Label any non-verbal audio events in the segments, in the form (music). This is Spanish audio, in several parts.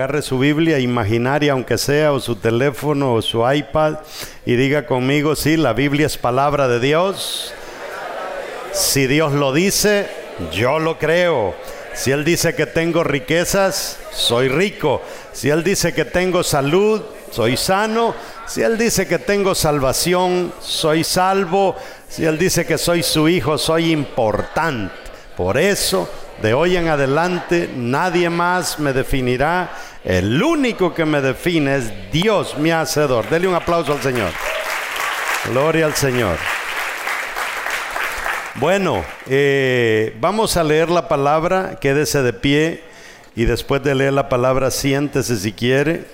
Agarre su Biblia imaginaria, aunque sea, o su teléfono, o su iPad, y diga conmigo, sí, la Biblia es palabra de Dios. Si Dios lo dice, yo lo creo. Si Él dice que tengo riquezas, soy rico. Si Él dice que tengo salud, soy sano. Si Él dice que tengo salvación, soy salvo. Si Él dice que soy su hijo, soy importante. Por eso de hoy en adelante nadie más me definirá. El único que me define es Dios, mi hacedor. Dele un aplauso al Señor. Gloria al Señor. Bueno, eh, vamos a leer la palabra, quédese de pie y después de leer la palabra siéntese si quiere.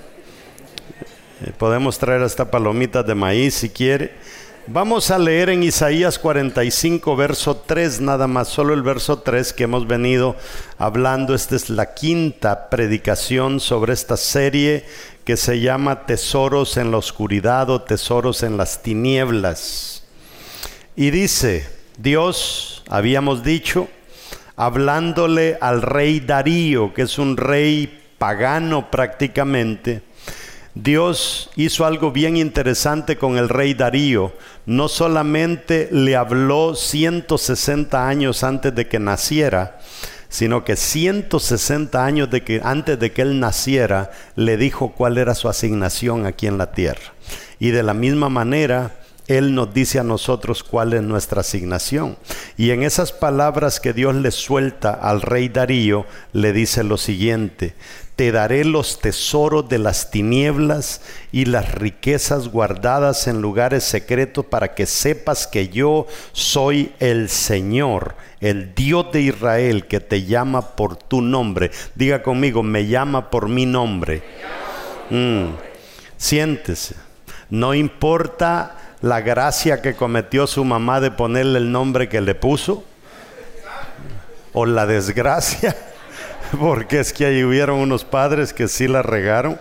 Eh, podemos traer hasta palomitas de maíz si quiere. Vamos a leer en Isaías 45, verso 3, nada más, solo el verso 3 que hemos venido hablando. Esta es la quinta predicación sobre esta serie que se llama Tesoros en la oscuridad o Tesoros en las tinieblas. Y dice, Dios, habíamos dicho, hablándole al rey Darío, que es un rey pagano prácticamente, Dios hizo algo bien interesante con el rey Darío. No solamente le habló 160 años antes de que naciera, sino que 160 años de que, antes de que él naciera, le dijo cuál era su asignación aquí en la tierra. Y de la misma manera, él nos dice a nosotros cuál es nuestra asignación. Y en esas palabras que Dios le suelta al rey Darío, le dice lo siguiente, te daré los tesoros de las tinieblas y las riquezas guardadas en lugares secretos para que sepas que yo soy el Señor, el Dios de Israel que te llama por tu nombre. Diga conmigo, me llama por mi nombre. Mm. Siéntese. No importa la gracia que cometió su mamá de ponerle el nombre que le puso o la desgracia (laughs) porque es que ahí hubieron unos padres que sí la regaron,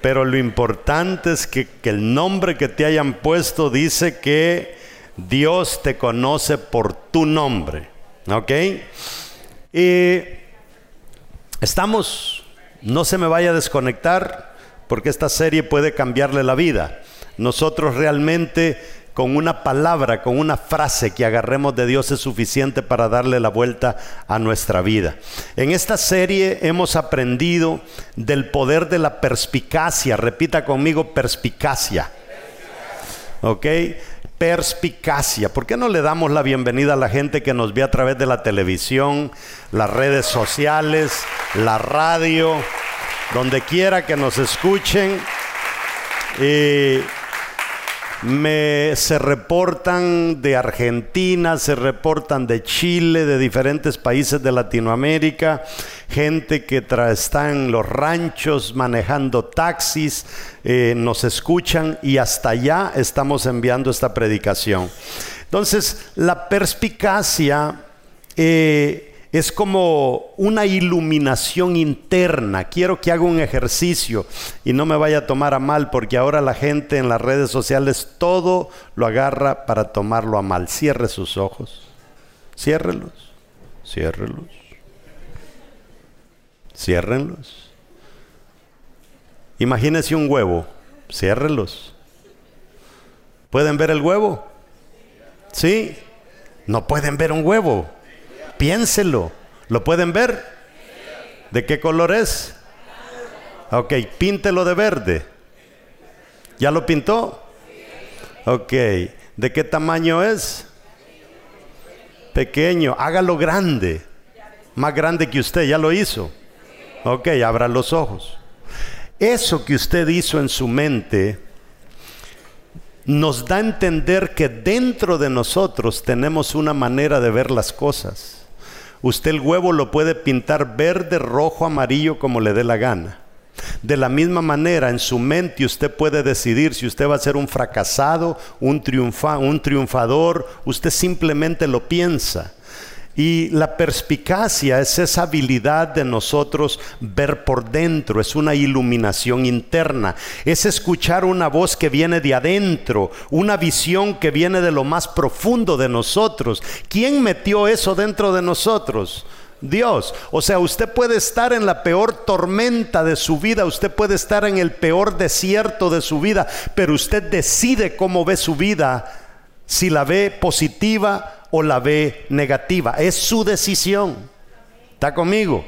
pero lo importante es que, que el nombre que te hayan puesto dice que Dios te conoce por tu nombre, ¿ok? Y estamos, no se me vaya a desconectar, porque esta serie puede cambiarle la vida. Nosotros realmente con una palabra, con una frase que agarremos de Dios es suficiente para darle la vuelta a nuestra vida. En esta serie hemos aprendido del poder de la perspicacia. Repita conmigo, perspicacia. ¿Ok? Perspicacia. ¿Por qué no le damos la bienvenida a la gente que nos ve a través de la televisión, las redes sociales, la radio, donde quiera que nos escuchen? Y me, se reportan de Argentina, se reportan de Chile, de diferentes países de Latinoamérica, gente que está en los ranchos manejando taxis, eh, nos escuchan y hasta allá estamos enviando esta predicación. Entonces, la perspicacia eh, es como una iluminación interna. Quiero que haga un ejercicio y no me vaya a tomar a mal porque ahora la gente en las redes sociales todo lo agarra para tomarlo a mal. Cierre sus ojos. Ciérrelos. Ciérrelos. Ciérrenlos. Imagínense un huevo. Ciérrelos. ¿Pueden ver el huevo? ¿Sí? No pueden ver un huevo. Piénselo. ¿Lo pueden ver? ¿De qué color es? Ok, píntelo de verde. ¿Ya lo pintó? Ok, ¿de qué tamaño es? Pequeño, hágalo grande. Más grande que usted, ya lo hizo. Ok, abra los ojos. Eso que usted hizo en su mente nos da a entender que dentro de nosotros tenemos una manera de ver las cosas. Usted el huevo lo puede pintar verde, rojo, amarillo, como le dé la gana. De la misma manera, en su mente usted puede decidir si usted va a ser un fracasado, un, triunfa, un triunfador, usted simplemente lo piensa. Y la perspicacia es esa habilidad de nosotros ver por dentro, es una iluminación interna, es escuchar una voz que viene de adentro, una visión que viene de lo más profundo de nosotros. ¿Quién metió eso dentro de nosotros? Dios. O sea, usted puede estar en la peor tormenta de su vida, usted puede estar en el peor desierto de su vida, pero usted decide cómo ve su vida, si la ve positiva o la ve negativa. Es su decisión. ¿Está conmigo?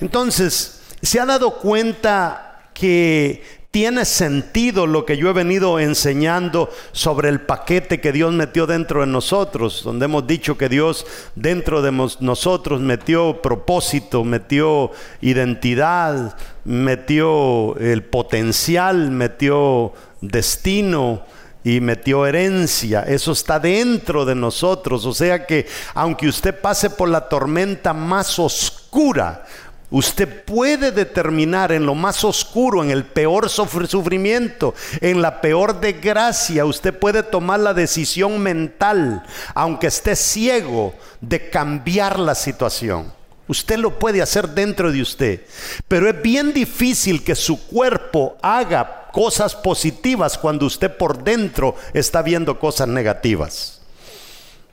Entonces, ¿se ha dado cuenta que tiene sentido lo que yo he venido enseñando sobre el paquete que Dios metió dentro de nosotros, donde hemos dicho que Dios dentro de nosotros metió propósito, metió identidad, metió el potencial, metió destino y metió herencia. Eso está dentro de nosotros. O sea que aunque usted pase por la tormenta más oscura, Usted puede determinar en lo más oscuro, en el peor sufrimiento, en la peor desgracia, usted puede tomar la decisión mental, aunque esté ciego, de cambiar la situación. Usted lo puede hacer dentro de usted, pero es bien difícil que su cuerpo haga cosas positivas cuando usted por dentro está viendo cosas negativas.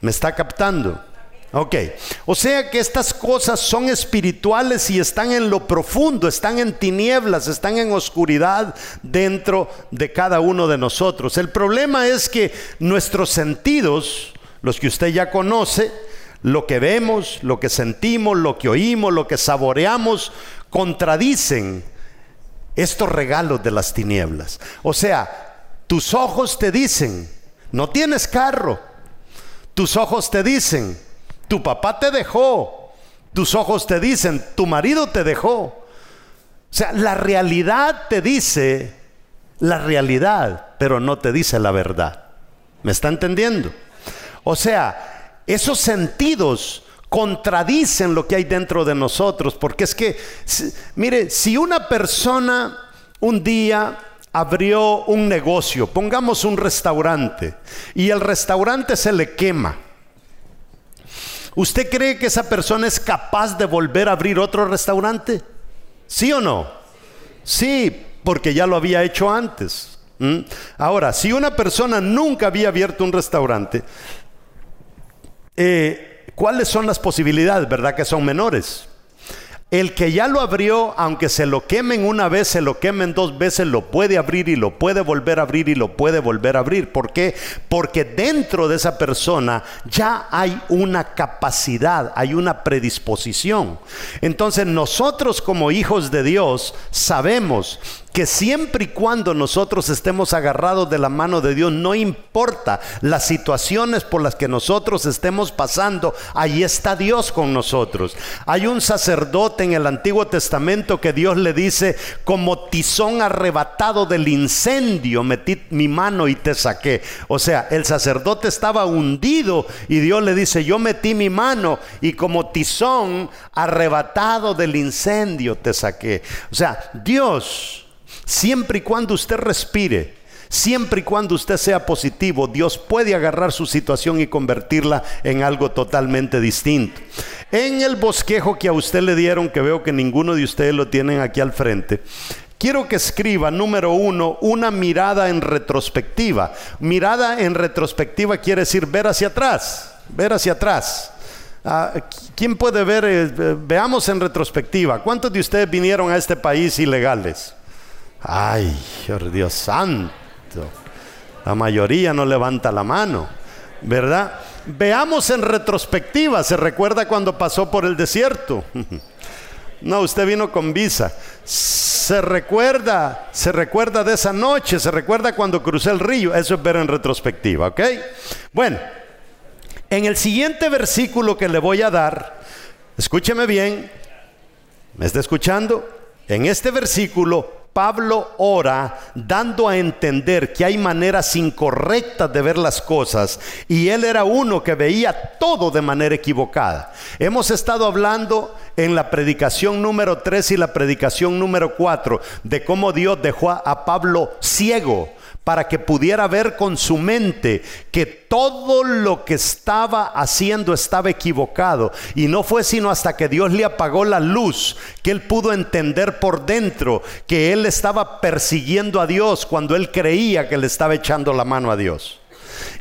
¿Me está captando? Ok, o sea que estas cosas son espirituales y están en lo profundo, están en tinieblas, están en oscuridad dentro de cada uno de nosotros. El problema es que nuestros sentidos, los que usted ya conoce, lo que vemos, lo que sentimos, lo que oímos, lo que saboreamos, contradicen estos regalos de las tinieblas. O sea, tus ojos te dicen, no tienes carro. Tus ojos te dicen, tu papá te dejó. Tus ojos te dicen, tu marido te dejó. O sea, la realidad te dice la realidad, pero no te dice la verdad. ¿Me está entendiendo? O sea, esos sentidos contradicen lo que hay dentro de nosotros, porque es que, mire, si una persona un día abrió un negocio, pongamos un restaurante, y el restaurante se le quema, ¿Usted cree que esa persona es capaz de volver a abrir otro restaurante? ¿Sí o no? Sí, porque ya lo había hecho antes. Ahora, si una persona nunca había abierto un restaurante, eh, ¿cuáles son las posibilidades? ¿Verdad que son menores? El que ya lo abrió, aunque se lo quemen una vez, se lo quemen dos veces, lo puede abrir y lo puede volver a abrir y lo puede volver a abrir. ¿Por qué? Porque dentro de esa persona ya hay una capacidad, hay una predisposición. Entonces nosotros como hijos de Dios sabemos que siempre y cuando nosotros estemos agarrados de la mano de Dios, no importa las situaciones por las que nosotros estemos pasando, ahí está Dios con nosotros. Hay un sacerdote en el Antiguo Testamento que Dios le dice, como tizón arrebatado del incendio, metí mi mano y te saqué. O sea, el sacerdote estaba hundido y Dios le dice, yo metí mi mano y como tizón arrebatado del incendio te saqué. O sea, Dios Siempre y cuando usted respire, siempre y cuando usted sea positivo, Dios puede agarrar su situación y convertirla en algo totalmente distinto. En el bosquejo que a usted le dieron, que veo que ninguno de ustedes lo tienen aquí al frente, Quiero que escriba, número uno, una mirada en retrospectiva. Mirada en retrospectiva quiere decir ver hacia atrás, ver hacia atrás. Ah, ¿Quién puede ver? Eh, veamos en retrospectiva. ¿Cuántos de ustedes vinieron a este país ilegales? Ay, Dios santo. La mayoría no levanta la mano, ¿verdad? Veamos en retrospectiva, ¿se recuerda cuando pasó por el desierto? (laughs) No, usted vino con visa. Se recuerda, se recuerda de esa noche, se recuerda cuando crucé el río. Eso es ver en retrospectiva, ¿ok? Bueno, en el siguiente versículo que le voy a dar, escúcheme bien, ¿me está escuchando? En este versículo Pablo ora dando a entender que hay maneras incorrectas de ver las cosas y él era uno que veía todo de manera equivocada. Hemos estado hablando en la predicación número 3 y la predicación número 4 de cómo Dios dejó a Pablo ciego para que pudiera ver con su mente que todo lo que estaba haciendo estaba equivocado. Y no fue sino hasta que Dios le apagó la luz que él pudo entender por dentro que él estaba persiguiendo a Dios cuando él creía que le estaba echando la mano a Dios.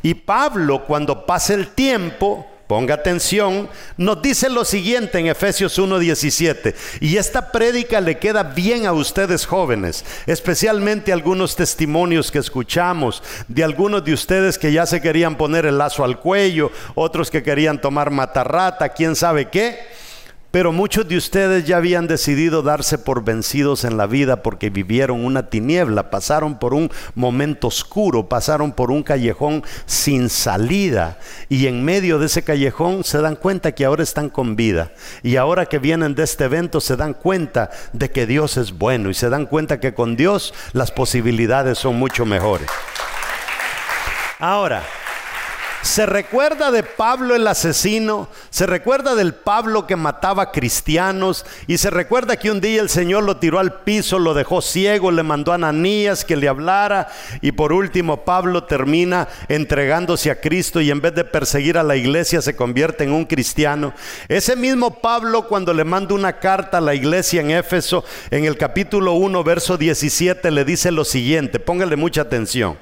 Y Pablo, cuando pasa el tiempo, ponga atención, nos dice lo siguiente en Efesios 1:17. Y esta prédica le queda bien a ustedes jóvenes, especialmente algunos testimonios que escuchamos de algunos de ustedes que ya se querían poner el lazo al cuello, otros que querían tomar matarrata, quién sabe qué. Pero muchos de ustedes ya habían decidido darse por vencidos en la vida porque vivieron una tiniebla, pasaron por un momento oscuro, pasaron por un callejón sin salida y en medio de ese callejón se dan cuenta que ahora están con vida y ahora que vienen de este evento se dan cuenta de que Dios es bueno y se dan cuenta que con Dios las posibilidades son mucho mejores. Ahora, se recuerda de Pablo el asesino, se recuerda del Pablo que mataba cristianos y se recuerda que un día el Señor lo tiró al piso, lo dejó ciego, le mandó a Ananías que le hablara y por último Pablo termina entregándose a Cristo y en vez de perseguir a la iglesia se convierte en un cristiano. Ese mismo Pablo cuando le manda una carta a la iglesia en Éfeso en el capítulo 1 verso 17 le dice lo siguiente, póngale mucha atención,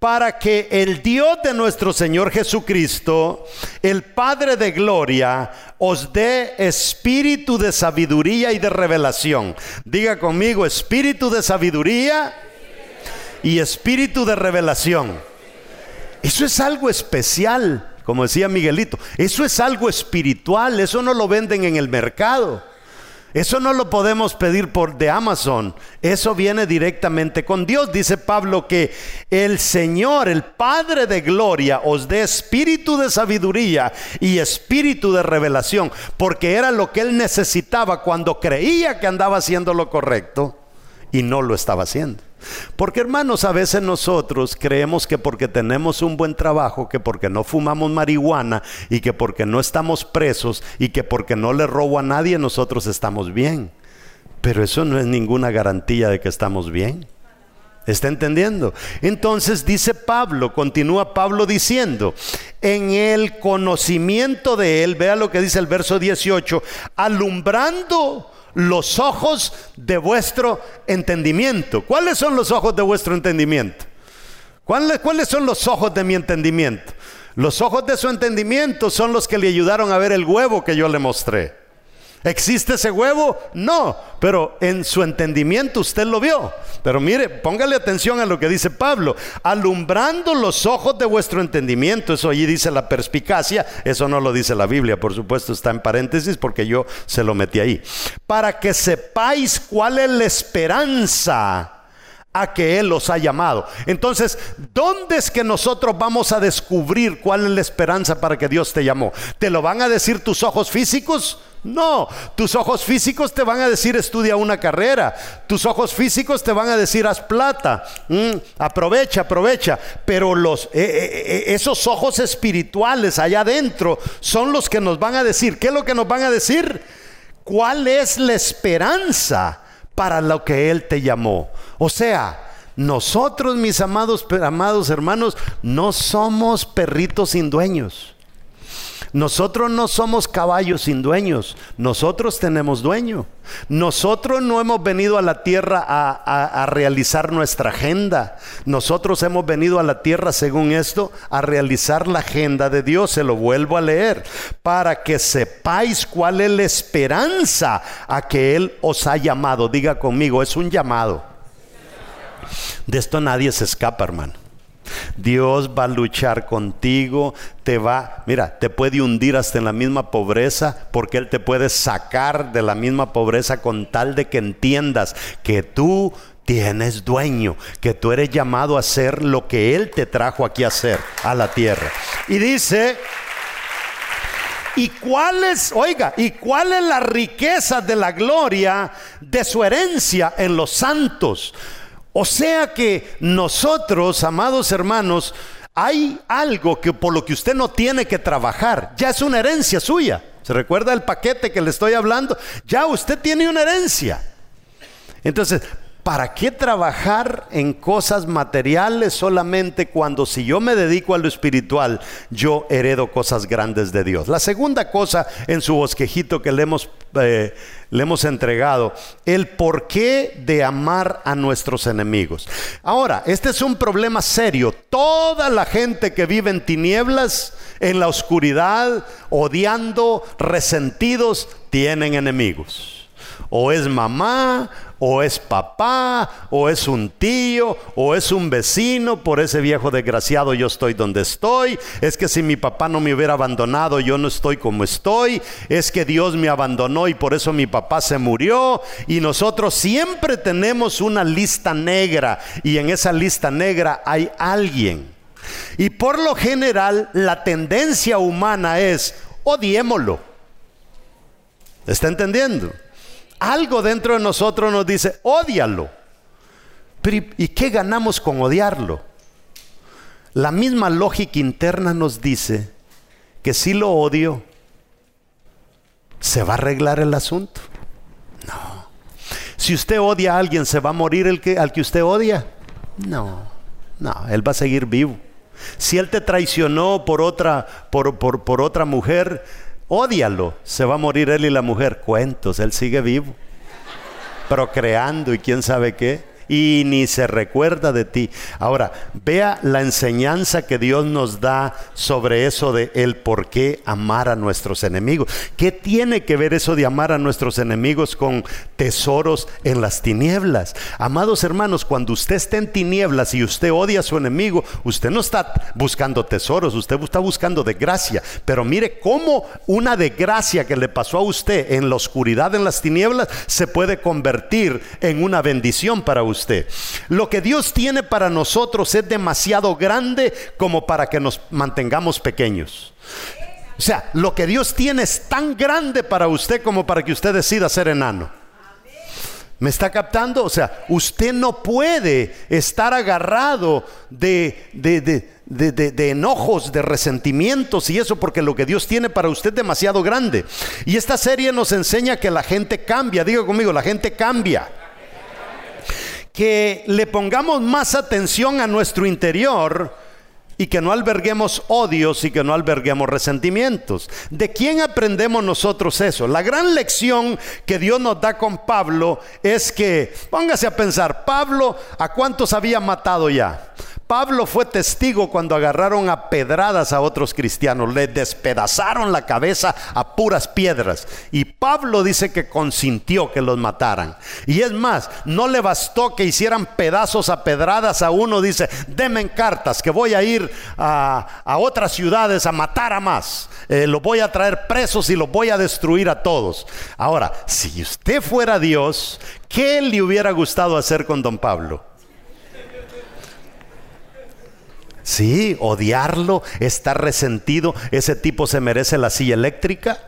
para que el Dios de nuestro Señor Jesucristo, el Padre de Gloria, os dé espíritu de sabiduría y de revelación. Diga conmigo, espíritu de sabiduría y espíritu de revelación. Eso es algo especial, como decía Miguelito. Eso es algo espiritual, eso no lo venden en el mercado. Eso no lo podemos pedir por de Amazon. Eso viene directamente con Dios. Dice Pablo que el Señor, el Padre de gloria, os dé espíritu de sabiduría y espíritu de revelación, porque era lo que él necesitaba cuando creía que andaba haciendo lo correcto y no lo estaba haciendo. Porque hermanos, a veces nosotros creemos que porque tenemos un buen trabajo, que porque no fumamos marihuana y que porque no estamos presos y que porque no le robo a nadie, nosotros estamos bien. Pero eso no es ninguna garantía de que estamos bien. ¿Está entendiendo? Entonces dice Pablo, continúa Pablo diciendo, en el conocimiento de él, vea lo que dice el verso 18, alumbrando los ojos de vuestro entendimiento. ¿Cuáles son los ojos de vuestro entendimiento? ¿Cuáles, ¿Cuáles, son los ojos de mi entendimiento? Los ojos de su entendimiento son los que le ayudaron a ver el huevo que yo le mostré. ¿Existe ese huevo? No, pero en su entendimiento usted lo vio. Pero mire, póngale atención a lo que dice Pablo, alumbrando los ojos de vuestro entendimiento. Eso allí dice la perspicacia, eso no lo dice la Biblia, por supuesto está en paréntesis porque yo se lo metí ahí. Para que sepáis cuál es la esperanza a que Él los ha llamado. Entonces, ¿dónde es que nosotros vamos a descubrir cuál es la esperanza para que Dios te llamó? ¿Te lo van a decir tus ojos físicos? No, tus ojos físicos te van a decir estudia una carrera, tus ojos físicos te van a decir haz plata, mm, aprovecha, aprovecha, pero los, eh, eh, eh, esos ojos espirituales allá adentro son los que nos van a decir, ¿qué es lo que nos van a decir? ¿Cuál es la esperanza para lo que Él te llamó? O sea, nosotros, mis amados, amados hermanos, no somos perritos sin dueños. Nosotros no somos caballos sin dueños, nosotros tenemos dueño. Nosotros no hemos venido a la tierra a, realizar nuestra agenda. Nosotros hemos venido a la tierra, según esto, a realizar la agenda de Dios. Se lo vuelvo a leer. Para que sepáis cuál es la esperanza a que Él os ha llamado. Diga conmigo, es un llamado. De esto nadie se escapa, hermano. Dios va a luchar contigo, te va, mira, te puede hundir hasta en la misma pobreza, porque Él te puede sacar de la misma pobreza con tal de que entiendas que tú tienes dueño, que tú eres llamado a hacer lo que Él te trajo aquí a hacer, a la tierra. Y dice, ¿Y cuál es, oiga, y cuál es la riqueza de la gloria de su herencia en los santos? O sea que nosotros, amados hermanos, hay algo que por lo que usted no tiene que trabajar, ya es una herencia suya. ¿Se recuerda el paquete que le estoy hablando? Ya usted tiene una herencia. Entonces, ¿Para qué trabajar en cosas materiales solamente cuando si yo me dedico a lo espiritual, yo heredo cosas grandes de Dios? La segunda cosa en su bosquejito que le hemos, eh, le hemos entregado, el porqué de amar a nuestros enemigos. Ahora, este es un problema serio. Toda la gente que vive en tinieblas, en la oscuridad, odiando, resentidos, tienen enemigos. O es mamá, o es papá, o es un tío, o es un vecino, por ese viejo desgraciado yo estoy donde estoy, es que si mi papá no me hubiera abandonado yo no estoy como estoy, es que Dios me abandonó y por eso mi papá se murió, y nosotros siempre tenemos una lista negra, y en esa lista negra hay alguien. Y por lo general la tendencia humana es odiémoslo. ¿Está entendiendo? Algo dentro de nosotros nos dice, odialo. ¿y qué ganamos con odiarlo? La misma lógica interna nos dice que si lo odio, ¿se va a arreglar el asunto? No. Si usted odia a alguien, ¿se va a morir el que, al que usted odia? No, no, él va a seguir vivo. Si él te traicionó por otra, por, por otra mujer, Ódialo, se va a morir él y la mujer. Cuentos, él sigue vivo, procreando y quién sabe qué y ni se recuerda de ti. Ahora, vea la enseñanza que Dios nos da sobre eso de el por qué amar a nuestros enemigos. ¿Qué tiene que ver eso de amar a nuestros enemigos con tesoros en las tinieblas? Amados hermanos, cuando usted está en tinieblas y usted odia a su enemigo, usted no está buscando tesoros, usted está buscando desgracia. Pero mire cómo una desgracia que le pasó a usted en la oscuridad, en las tinieblas, se puede convertir en una bendición para usted usted. Lo que Dios tiene para nosotros es demasiado grande como para que nos mantengamos pequeños. O sea, lo que Dios tiene es tan grande para usted como para que usted decida ser enano. ¿Me está captando? O sea, usted no puede estar agarrado de, de, de, de, enojos, de resentimientos y eso, porque lo que Dios tiene para usted es demasiado grande. Y esta serie nos enseña que la gente cambia. Diga conmigo, la gente cambia que le pongamos más atención a nuestro interior y que no alberguemos odios y que no alberguemos resentimientos. ¿De quién aprendemos nosotros eso? La gran lección que Dios nos da con Pablo es que, póngase a pensar, Pablo, ¿a cuántos había matado ya? Pablo fue testigo cuando agarraron a pedradas a otros cristianos, le despedazaron la cabeza a puras piedras. Y Pablo dice que consintió que los mataran. Y es más, no le bastó que hicieran pedazos a pedradas a uno, dice, denme cartas que voy a ir a, otras ciudades a matar a más. Eh, los voy a traer presos y los voy a destruir a todos. Ahora, si usted fuera Dios, ¿qué le hubiera gustado hacer con don Pablo? Sí, odiarlo, estar resentido. Ese tipo se merece la silla eléctrica.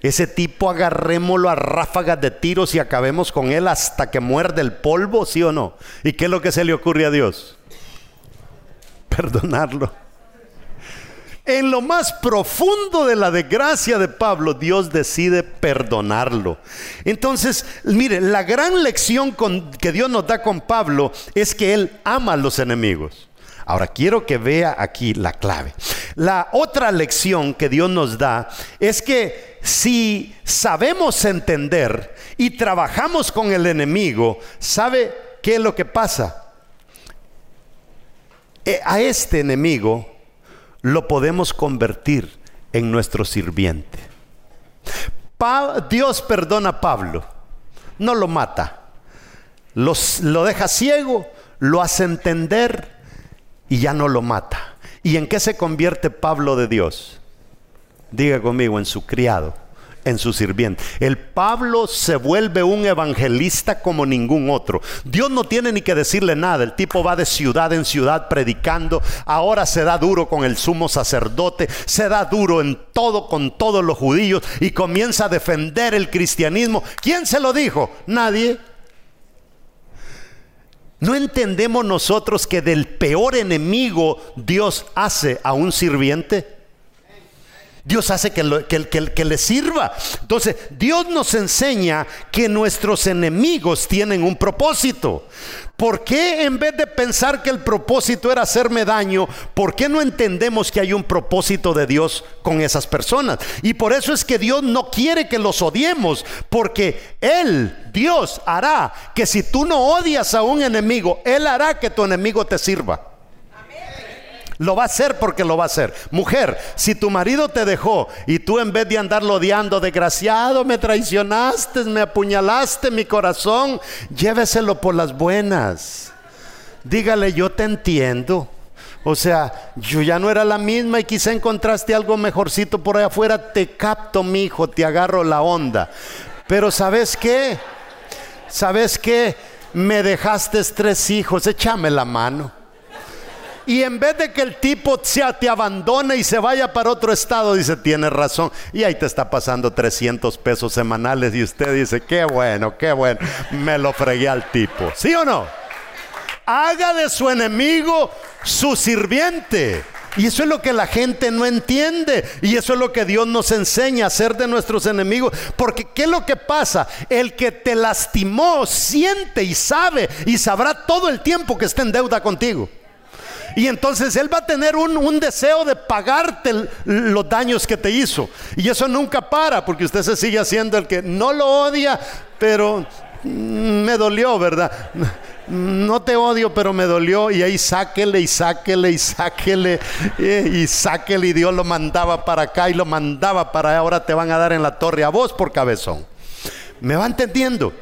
Ese tipo agarrémoslo a ráfagas de tiros y acabemos con él hasta que muerde el polvo, ¿sí o no? ¿Y qué es lo que se le ocurre a Dios? (laughs) Perdonarlo. En lo más profundo de la desgracia de Pablo, Dios decide perdonarlo. Entonces, mire, la gran lección que Dios nos da con Pablo es que Él ama a los enemigos. Ahora quiero que vea aquí la clave. La otra lección que Dios nos da es que si sabemos entender y trabajamos con el enemigo, ¿sabe qué es lo que pasa? Eh, a este enemigo lo podemos convertir en nuestro sirviente. Dios perdona a Pablo, no lo mata, lo deja ciego, lo hace entender y ya no lo mata. ¿Y en qué se convierte Pablo de Dios? Diga conmigo, en su criado, en su sirviente. El Pablo se vuelve un evangelista como ningún otro. Dios no tiene ni que decirle nada. El tipo va de ciudad en ciudad predicando. Ahora se da duro con el sumo sacerdote. Se da duro en todo con todos los judíos y comienza a defender el cristianismo. ¿Quién se lo dijo? Nadie. ¿No entendemos nosotros que del peor enemigo Dios hace a un sirviente? Dios hace que, que, le sirva. Entonces, Dios nos enseña que nuestros enemigos tienen un propósito. ¿Por qué en vez de pensar que el propósito era hacerme daño, por qué no entendemos que hay un propósito de Dios con esas personas? Y por eso es que Dios no quiere que los odiemos, porque Él, Dios, hará que si tú no odias a un enemigo, Él hará que tu enemigo te sirva. Lo va a hacer porque lo va a hacer. Mujer, si tu marido te dejó y tú en vez de andarlo odiando, desgraciado, me traicionaste, me apuñalaste mi corazón, lléveselo por las buenas. Dígale, yo te entiendo. O sea, yo ya no era la misma y quizá encontraste algo mejorcito por allá afuera. Te capto, mi hijo, te agarro la onda. Pero ¿sabes qué? ¿Sabes qué? Me dejaste tres hijos, échame la mano. Y en vez de que el tipo te abandone y se vaya para otro estado, dice, tiene razón. Y ahí te está pasando 300 pesos semanales y usted dice, qué bueno, qué bueno. Me lo fregué al tipo. ¿Sí o no? Haga de su enemigo su sirviente. Y eso es lo que la gente no entiende. Y eso es lo que Dios nos enseña a hacer de nuestros enemigos. Porque ¿qué es lo que pasa? El que te lastimó siente y sabe y sabrá todo el tiempo que está en deuda contigo. Y entonces Él va a tener un, deseo de pagarte los daños que te hizo. Y eso nunca para, porque usted se sigue haciendo el que no lo odia, pero mm, me dolió, ¿verdad? No te odio, pero me dolió. Y ahí sáquele y sáquele y sáquele y, sáquele. Y Dios lo mandaba para acá y lo mandaba para ahora te van a dar en la torre a vos por cabezón. ¿Me va entendiendo?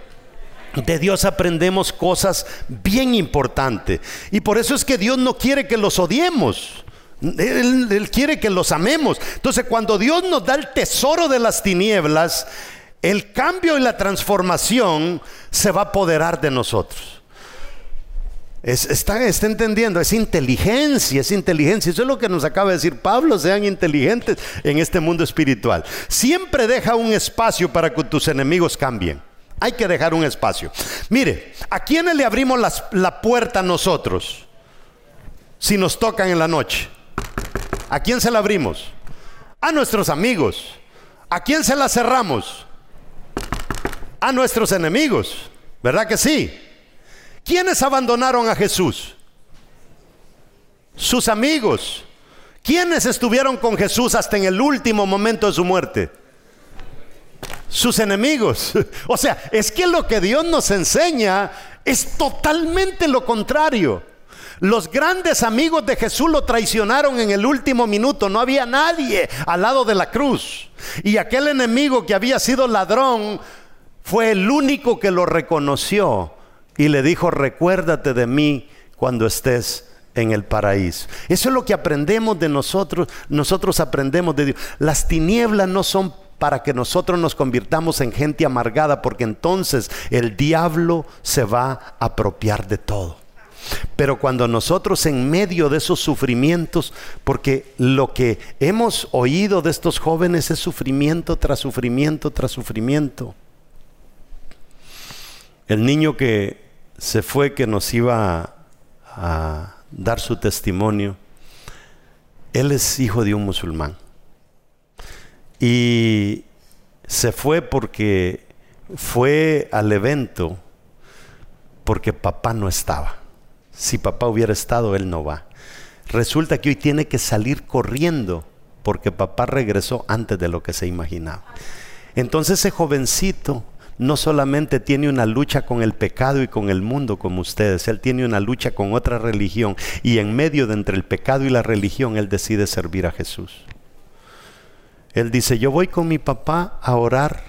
De Dios aprendemos cosas bien importantes. Y por eso es que Dios no quiere que los odiemos. Él, quiere que los amemos. Entonces cuando Dios nos da el tesoro de las tinieblas, el cambio y la transformación se va a apoderar de nosotros. está, está, entendiendo, es inteligencia, es inteligencia. Eso es lo que nos acaba de decir Pablo, sean inteligentes en este mundo espiritual. Siempre deja un espacio para que tus enemigos cambien. Hay que dejar un espacio. Mire, ¿a quiénes le abrimos la puerta nosotros? Si nos tocan en la noche. ¿A quién se la abrimos? A nuestros amigos. ¿A quién se la cerramos? A nuestros enemigos. ¿Verdad que sí? ¿Quiénes abandonaron a Jesús? Sus amigos. ¿Quiénes estuvieron con Jesús hasta en el último momento de su muerte? Sus enemigos. (laughs) O sea, es que lo que Dios nos enseña es totalmente lo contrario. Los grandes amigos de Jesús lo traicionaron en el último minuto. No había nadie al lado de la cruz. Y aquel enemigo que había sido ladrón fue el único que lo reconoció y le dijo, recuérdate de mí cuando estés en el paraíso. Eso es lo que aprendemos de nosotros. Nosotros aprendemos de Dios. Las tinieblas no son para que nosotros nos convirtamos en gente amargada, porque entonces el diablo se va a apropiar de todo. Pero cuando nosotros en medio de esos sufrimientos, porque lo que hemos oído de estos jóvenes es sufrimiento tras sufrimiento tras sufrimiento. El niño que se fue, que nos iba a, dar su testimonio, él es hijo de un musulmán. Y se fue porque fue al evento porque papá no estaba. Si papá hubiera estado, él no va. Resulta que hoy tiene que salir corriendo porque papá regresó antes de lo que se imaginaba. Entonces ese jovencito no solamente tiene una lucha con el pecado y con el mundo como ustedes, él tiene una lucha con otra religión y en medio de entre el pecado y la religión él decide servir a Jesús. Él dice, yo voy con mi papá a orar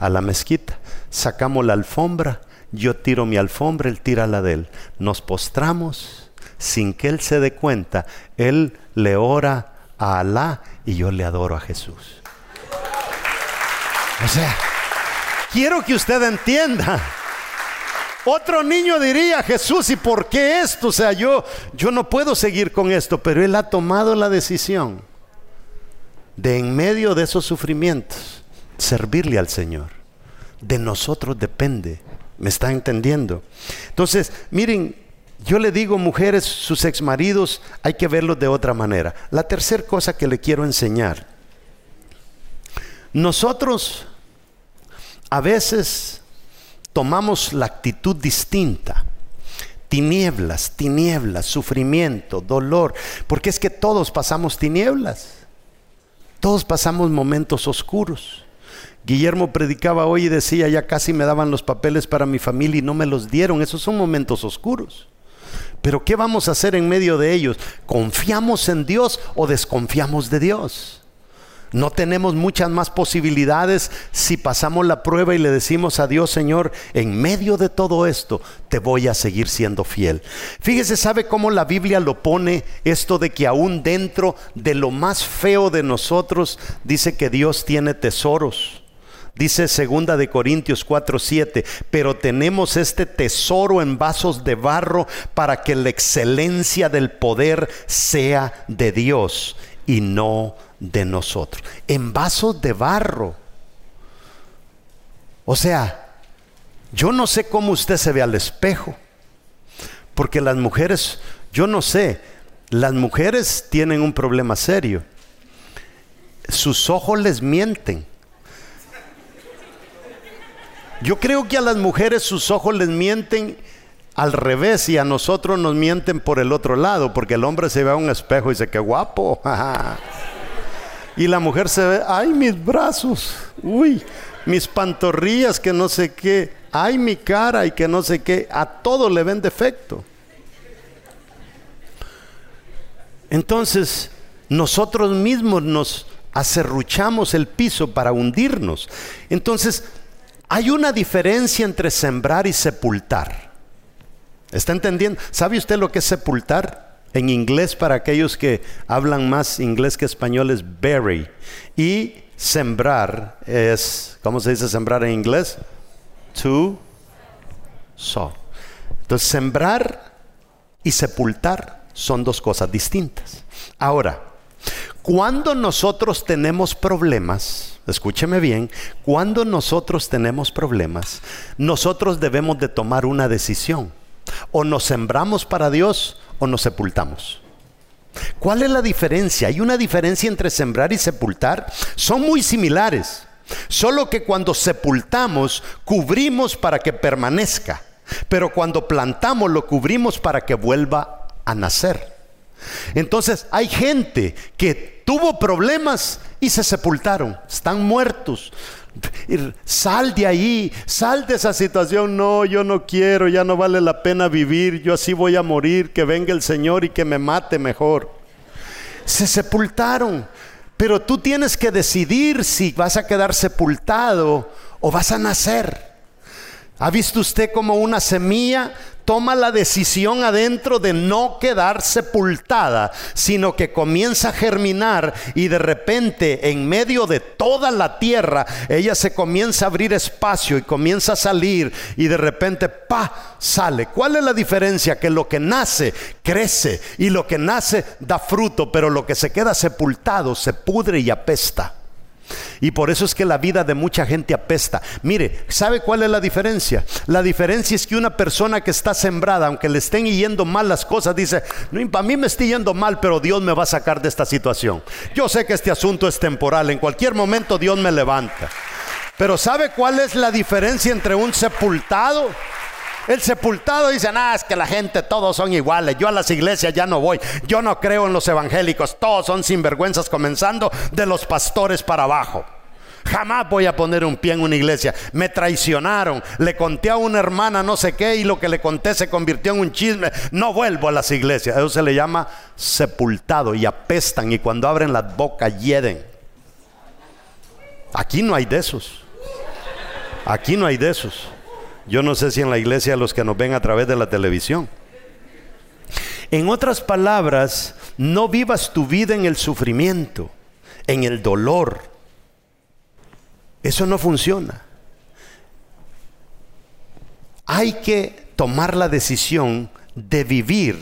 a la mezquita. Sacamos la alfombra, yo tiro mi alfombra, él tira la de él. Nos postramos sin que él se dé cuenta. Él le ora a Alá y yo le adoro a Jesús. O sea, quiero que usted entienda. Otro niño diría, Jesús, ¿y por qué esto? O sea, yo, yo no puedo seguir con esto, pero él ha tomado la decisión de en medio de esos sufrimientos servirle al Señor. De nosotros depende. ¿Me está entendiendo? Entonces, miren, yo le digo, mujeres, sus exmaridos, hay que verlos de otra manera. La tercera cosa que le quiero enseñar Nosotros a veces tomamos la actitud distinta. Tinieblas, tinieblas, sufrimiento, dolor, porque es que todos pasamos tinieblas. Todos pasamos momentos oscuros. Guillermo predicaba hoy y decía, ya casi me daban los papeles para mi familia y no me los dieron. Esos son momentos oscuros. Pero ¿qué vamos a hacer en medio de ellos? ¿Confiamos en Dios o desconfiamos de Dios? No tenemos muchas más posibilidades si pasamos la prueba y le decimos a Dios, Señor, en medio de todo esto, te voy a seguir siendo fiel. Fíjese, ¿sabe cómo la Biblia lo pone esto de que aún dentro de lo más feo de nosotros, dice que Dios tiene tesoros? Dice segunda de Corintios 4:7, pero tenemos este tesoro en vasos de barro para que la excelencia del poder sea de Dios y no de nosotros. En vasos de barro. O sea, yo no sé cómo usted se ve al espejo, porque las mujeres, yo no sé, las mujeres tienen un problema serio. Sus ojos les mienten. Yo creo que a las mujeres sus ojos les mienten al revés y a nosotros nos mienten por el otro lado, porque el hombre se ve a un espejo y dice, qué guapo. (laughs) y la mujer se ve, ay, mis brazos, uy, mis pantorrillas, que no sé qué, ay, mi cara y que no sé qué, a todo le ven defecto. Entonces, nosotros mismos nos acerruchamos el piso para hundirnos. Entonces, hay una diferencia entre sembrar y sepultar. ¿Está entendiendo? ¿Sabe usted lo que es sepultar? En inglés, para aquellos que hablan más inglés que español, es bury. Y sembrar es, ¿cómo se dice sembrar en inglés? To sow. Entonces, sembrar y sepultar son dos cosas distintas. Ahora, cuando nosotros tenemos problemas, escúcheme bien, cuando nosotros tenemos problemas, nosotros debemos de tomar una decisión. O nos sembramos para Dios o nos sepultamos. ¿Cuál es la diferencia? Hay una diferencia entre sembrar y sepultar. Son muy similares. Solo que cuando sepultamos, cubrimos para que permanezca. Pero cuando plantamos, lo cubrimos para que vuelva a nacer. Entonces hay gente que tuvo problemas y se sepultaron, están muertos. Sal de ahí, sal de esa situación. No, yo no quiero, ya no vale la pena vivir, yo así voy a morir, que venga el Señor y que me mate mejor. Se sepultaron, pero tú tienes que decidir si vas a quedar sepultado o vas a nacer. ¿Ha visto usted como una semilla toma la decisión adentro de no quedar sepultada, sino que comienza a germinar y de repente en medio de toda la tierra ella se comienza a abrir espacio y comienza a salir y de repente pa sale. ¿Cuál es la diferencia? Que lo que nace crece y lo que nace da fruto, pero lo que se queda sepultado se pudre y apesta. Y por eso es que la vida de mucha gente apesta. Mire, ¿sabe cuál es la diferencia? La diferencia es que una persona que está sembrada, aunque le estén yendo mal las cosas, dice, no, a mí me estoy yendo mal, pero Dios me va a sacar de esta situación. Yo sé que este asunto es temporal, en cualquier momento Dios me levanta. Pero ¿sabe cuál es la diferencia entre un sepultado? El sepultado dice, nada, es que la gente todos son iguales. Yo a las iglesias ya no voy. Yo no creo en los evangélicos. Todos son sinvergüenzas, comenzando de los pastores para abajo. Jamás voy a poner un pie en una iglesia. Me traicionaron. Le conté a una hermana no sé qué y lo que le conté se convirtió en un chisme. No vuelvo a las iglesias. Eso se le llama sepultado y apestan y cuando abren las bocas hieden. Aquí no hay de esos. Aquí no hay de esos. Yo no sé si en la iglesia los que nos ven a través de la televisión. En otras palabras, no vivas tu vida en el sufrimiento, en el dolor. Eso no funciona. Hay que tomar la decisión de vivir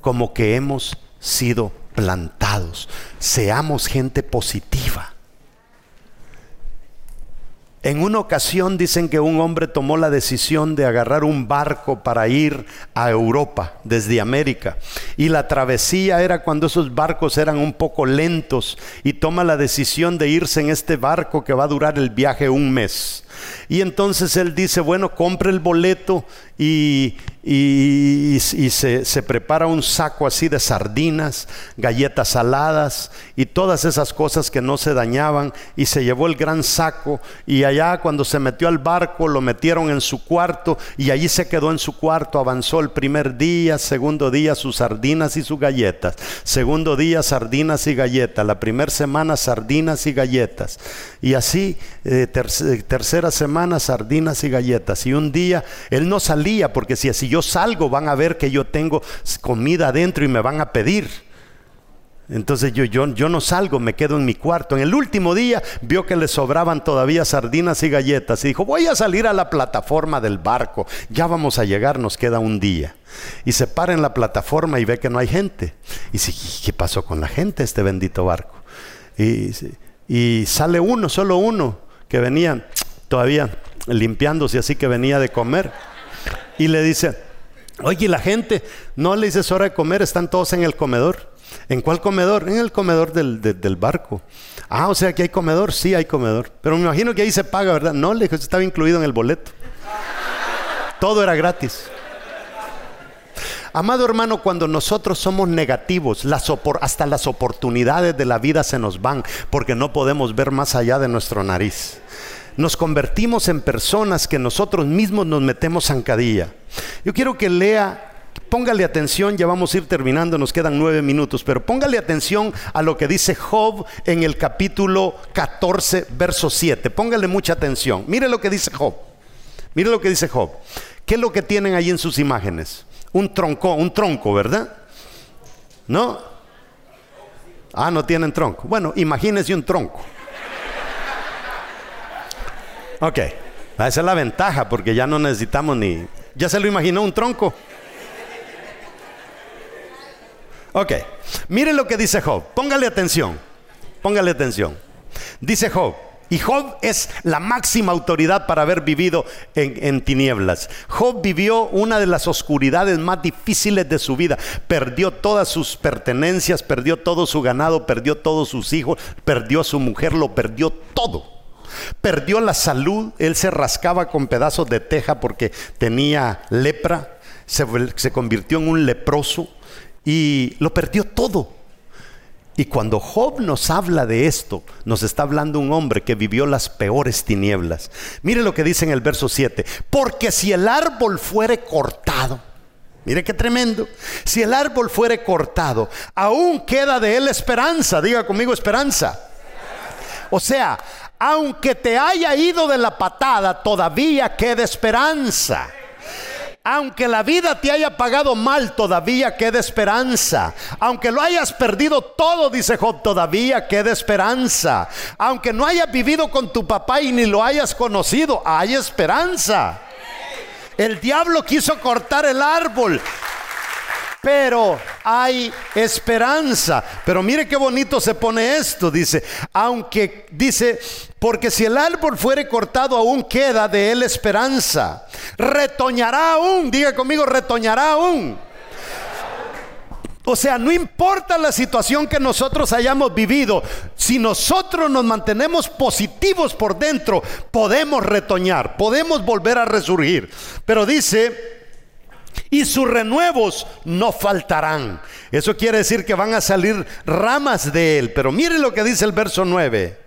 como que hemos sido plantados. Seamos gente positiva. En una ocasión dicen que un hombre tomó la decisión de agarrar un barco para ir a Europa desde América. Y la travesía era cuando esos barcos eran un poco lentos y toma la decisión de irse en este barco que va a durar el viaje un mes. Y entonces él dice, bueno, compre el boleto y, se, se, prepara un saco así de sardinas, galletas saladas y todas esas cosas que no se dañaban y se llevó el gran saco y allá cuando se metió al barco lo metieron en su cuarto y allí se quedó en su cuarto, avanzó el primer día, segundo día sus sardinas y sus galletas, segundo día sardinas y galletas, la primera semana sardinas y galletas y así eh, tercera semana sardinas y galletas y un día él no salió porque si así yo salgo van a ver que yo tengo comida adentro y me van a pedir. Entonces yo, yo, yo no salgo, me quedo en mi cuarto. En el último día vio que le sobraban todavía sardinas y galletas y dijo, voy a salir a la plataforma del barco, ya vamos a llegar, nos queda un día. Y se para en la plataforma y ve que no hay gente. Y dice, ¿qué pasó con la gente este bendito barco? Y, y sale uno, solo uno, que venía todavía limpiándose así que venía de comer y le dice, oye, la gente, no le dices hora de comer, están todos en el comedor. ¿En cuál comedor? En el comedor del, del, barco. Ah, o sea que hay comedor, sí hay comedor. Pero me imagino que ahí se paga, ¿verdad? No, le dije, estaba incluido en el boleto. Todo era gratis. Amado hermano, cuando nosotros somos negativos, las hasta las oportunidades de la vida se nos van porque no podemos ver más allá de nuestro nariz nos convertimos en personas que nosotros mismos nos metemos zancadilla. Yo quiero que lea póngale atención, ya vamos a ir terminando, nos quedan nueve minutos, pero póngale atención a lo que dice Job en el capítulo 14, verso 7. Póngale mucha atención. Mire lo que dice Job. Mire lo que dice Job. ¿Qué es lo que tienen ahí en sus imágenes? Un tronco, un tronco, ¿verdad? ¿No? Ah, no tienen tronco. Bueno, imagínese un tronco. Ok, esa es la ventaja porque ya no necesitamos ni... ¿Ya se lo imaginó un tronco? Ok, mire lo que dice Job, póngale atención, póngale atención. Dice Job, y Job es la máxima autoridad para haber vivido en, en, tinieblas. Job vivió una de las oscuridades más difíciles de su vida. Perdió todas sus pertenencias, perdió todo su ganado, perdió todos sus hijos, perdió a su mujer, lo perdió todo. Perdió la salud, él se rascaba con pedazos de teja porque tenía lepra, se, convirtió en un leproso y lo perdió todo. Y cuando Job nos habla de esto, nos está hablando un hombre que vivió las peores tinieblas. Mire lo que dice en el verso 7. Porque si el árbol fuere cortado, mire qué tremendo, si el árbol fuere cortado, aún queda de él esperanza. Diga conmigo esperanza. O sea, aunque te haya ido de la patada, todavía queda esperanza. Aunque la vida te haya pagado mal, todavía queda esperanza. Aunque lo hayas perdido todo, dice Job, todavía queda esperanza. Aunque no hayas vivido con tu papá y ni lo hayas conocido, hay esperanza. El diablo quiso cortar el árbol, pero hay esperanza. Pero mire qué bonito se pone esto, dice, aunque dice, porque si el árbol fuere cortado aún queda de él esperanza. Retoñará aún, diga conmigo, retoñará aún. O sea, no importa la situación que nosotros hayamos vivido, si nosotros nos mantenemos positivos por dentro, podemos retoñar, podemos volver a resurgir. Pero dice, y sus renuevos no faltarán. Eso quiere decir que van a salir ramas de él. Pero mire lo que dice el verso 9.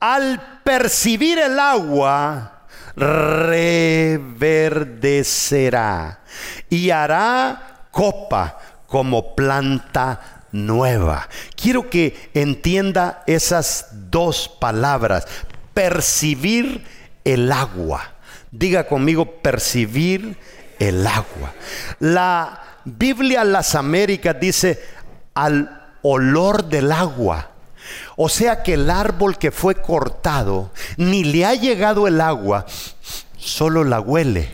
Al percibir el agua, reverdecerá y hará copa como planta nueva. Quiero que entienda esas dos palabras. Percibir el agua. Diga conmigo, percibir el agua. La Biblia Las Américas dice al olor del agua. O sea que el árbol que fue cortado, ni le ha llegado el agua, solo la huele.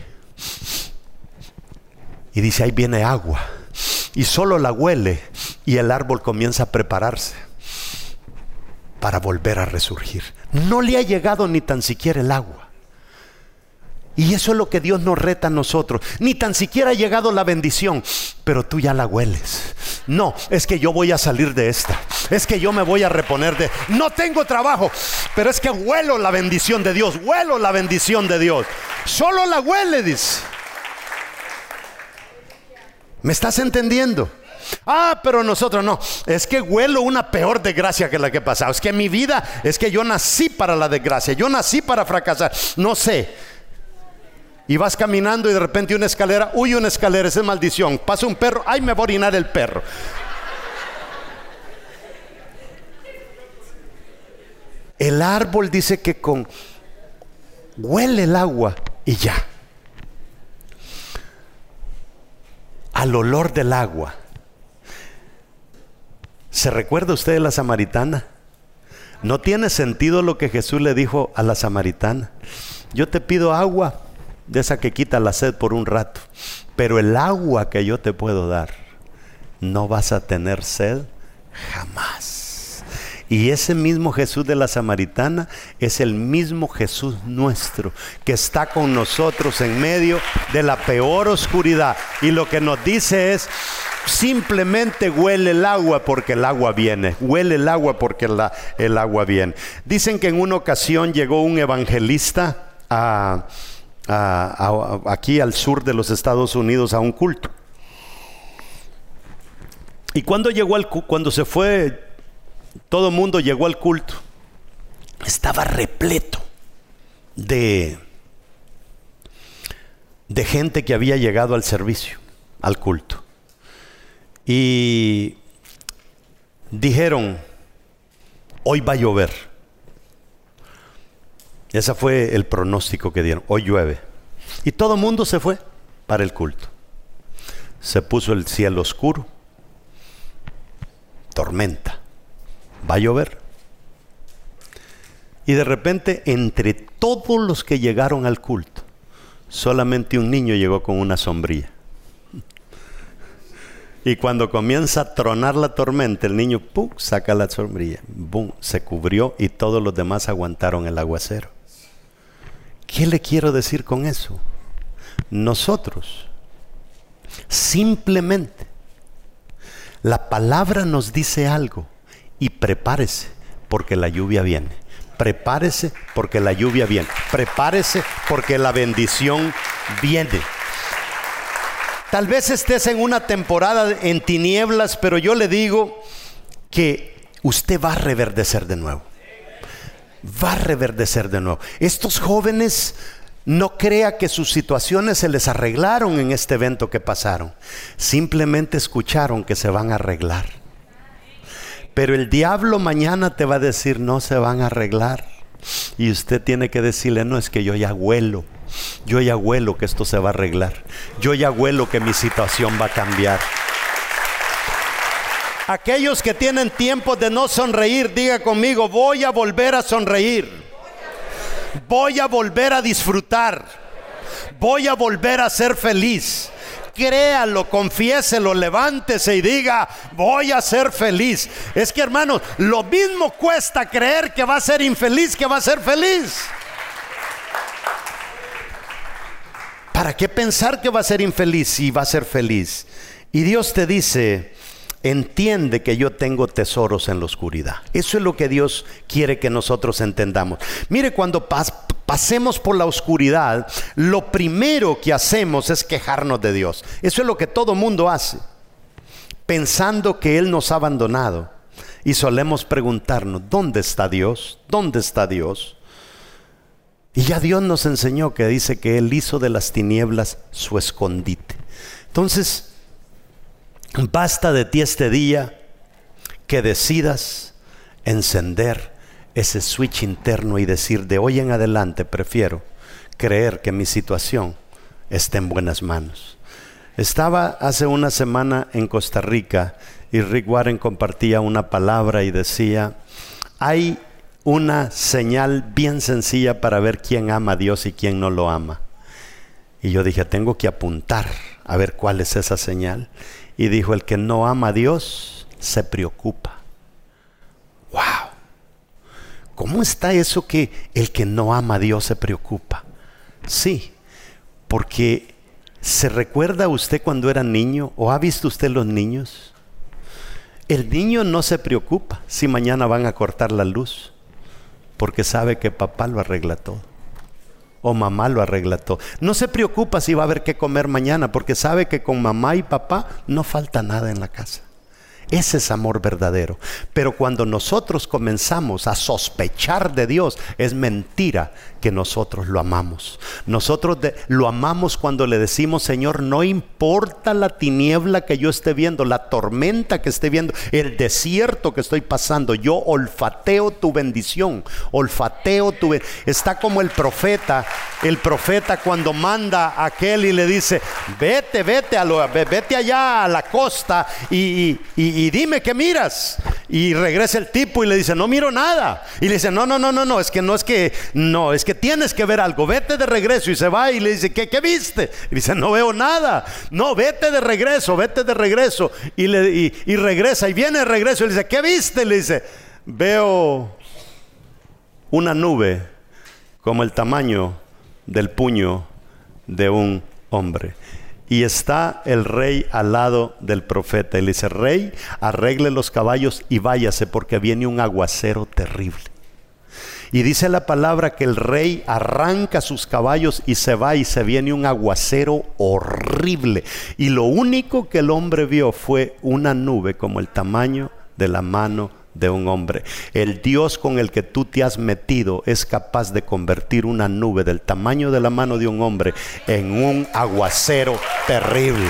Y dice, ahí viene agua. Y solo la huele y el árbol comienza a prepararse para volver a resurgir. No le ha llegado ni tan siquiera el agua. Y eso es lo que Dios nos reta a nosotros. Ni tan siquiera ha llegado la bendición, pero tú ya la hueles. No, es que yo voy a salir de esta. Es que yo me voy a reponer de... No tengo trabajo, pero es que huelo la bendición de Dios. Huelo la bendición de Dios. Solo la huele. ¿Me estás entendiendo? Ah, pero nosotros no. Es que huelo una peor desgracia que la que he pasado. Es que mi vida, es que yo nací para la desgracia. Yo nací para fracasar. No sé. Y vas caminando y de repente una escalera, uy, una escalera, esa es maldición. Pasa un perro, ay, me va a orinar el perro. El árbol dice que con huele el agua y ya. Al olor del agua. ¿Se recuerda usted de la samaritana? No tiene sentido lo que Jesús le dijo a la samaritana. Yo te pido agua de esa que quita la sed por un rato. Pero el agua que yo te puedo dar, no vas a tener sed jamás. Y ese mismo Jesús de la Samaritana es el mismo Jesús nuestro, que está con nosotros en medio de la peor oscuridad. Y lo que nos dice es, simplemente huele el agua porque el agua viene. Huele el agua porque la, el agua viene. Dicen que en una ocasión llegó un evangelista a aquí al sur de los Estados Unidos a un culto. Y cuando llegó al cuando se fue, todo el mundo llegó al culto. Estaba repleto de de gente que había llegado al servicio, al culto. Y dijeron, hoy va a llover. Ese fue el pronóstico que dieron. Hoy llueve. Y todo el mundo se fue para el culto. Se puso el cielo oscuro. Tormenta. Va a llover. Y de repente, entre todos los que llegaron al culto, solamente un niño llegó con una sombrilla. Y cuando comienza a tronar la tormenta, el niño ¡pum! saca la sombrilla, ¡bum! se cubrió y todos los demás aguantaron el aguacero. ¿Qué le quiero decir con eso? Nosotros, simplemente, la palabra nos dice algo y prepárese porque la lluvia viene. Prepárese porque la lluvia viene. Prepárese porque la bendición viene. Tal vez estés en una temporada en tinieblas, pero yo le digo que usted va a reverdecer de nuevo va a reverdecer de nuevo. Estos jóvenes no crea que sus situaciones se les arreglaron en este evento que pasaron. Simplemente escucharon que se van a arreglar. Pero el diablo mañana te va a decir no se van a arreglar. Y usted tiene que decirle, no, es que yo ya huelo. Yo ya huelo que esto se va a arreglar. Yo ya huelo que mi situación va a cambiar. Aquellos que tienen tiempo de no sonreír, diga conmigo, voy a volver a sonreír. Voy a volver a disfrutar. Voy a volver a ser feliz. Créalo, confiéselo, levántese y diga, voy a ser feliz. Es que hermanos, lo mismo cuesta creer que va a ser infeliz que va a ser feliz. ¿Para qué pensar que va a ser infeliz si va a ser feliz? Y Dios te dice, entiende que yo tengo tesoros en la oscuridad. Eso es lo que Dios quiere que nosotros entendamos. Mire, cuando pasemos por la oscuridad, lo primero que hacemos es quejarnos de Dios. Eso es lo que todo mundo hace, pensando que Él nos ha abandonado. Y solemos preguntarnos, ¿dónde está Dios? ¿Dónde está Dios? Y ya Dios nos enseñó que dice que Él hizo de las tinieblas su escondite. Entonces, Basta de ti este día que decidas encender ese switch interno y decir de hoy en adelante prefiero creer que mi situación esté en buenas manos. Estaba hace una semana en Costa Rica y Rick Warren compartía una palabra y decía, hay una señal bien sencilla para ver quién ama a Dios y quién no lo ama. Y yo dije, tengo que apuntar a ver cuál es esa señal. Y dijo, el que no ama a Dios se preocupa. ¡Wow! ¿cómo está eso que el que no ama a Dios se preocupa? Sí, porque ¿se recuerda usted cuando era niño o ha visto usted los niños? El niño no se preocupa si mañana van a cortar la luz, porque sabe que papá lo arregla todo. O mamá lo arregla todo. No se preocupa si va a haber que comer mañana, porque sabe que con mamá y papá no falta nada en la casa. Ese es amor verdadero. Pero cuando nosotros comenzamos a sospechar de Dios, es mentira que nosotros lo amamos. Nosotros lo amamos cuando le decimos, Señor, no importa la tiniebla que yo esté viendo, la tormenta que esté viendo, el desierto que estoy pasando, yo olfateo tu bendición, olfateo tu... Está como el profeta, el profeta cuando manda a aquel y le dice, vete, vete, a lo, vete allá a la costa y, y dime qué miras. Y regresa el tipo y le dice, no miro nada. Y le dice, no, no, no, no, no, es que no es que, no, es que tienes que ver algo, vete de regreso. Y se va y le dice, ¿qué, qué viste? Y dice, no veo nada. No, vete de regreso, vete de regreso. Y, le, y, regresa y viene de regreso y le dice, ¿qué viste? Le dice, veo una nube como el tamaño del puño de un hombre. Y está el rey al lado del profeta. Y le dice, rey, arregle los caballos y váyase porque viene un aguacero terrible. Y dice la palabra que el rey arranca sus caballos y se va y se viene un aguacero horrible. Y lo único que el hombre vio fue una nube como el tamaño de la mano de un hombre. El Dios con el que tú te has metido es capaz de convertir una nube del tamaño de la mano de un hombre en un aguacero terrible.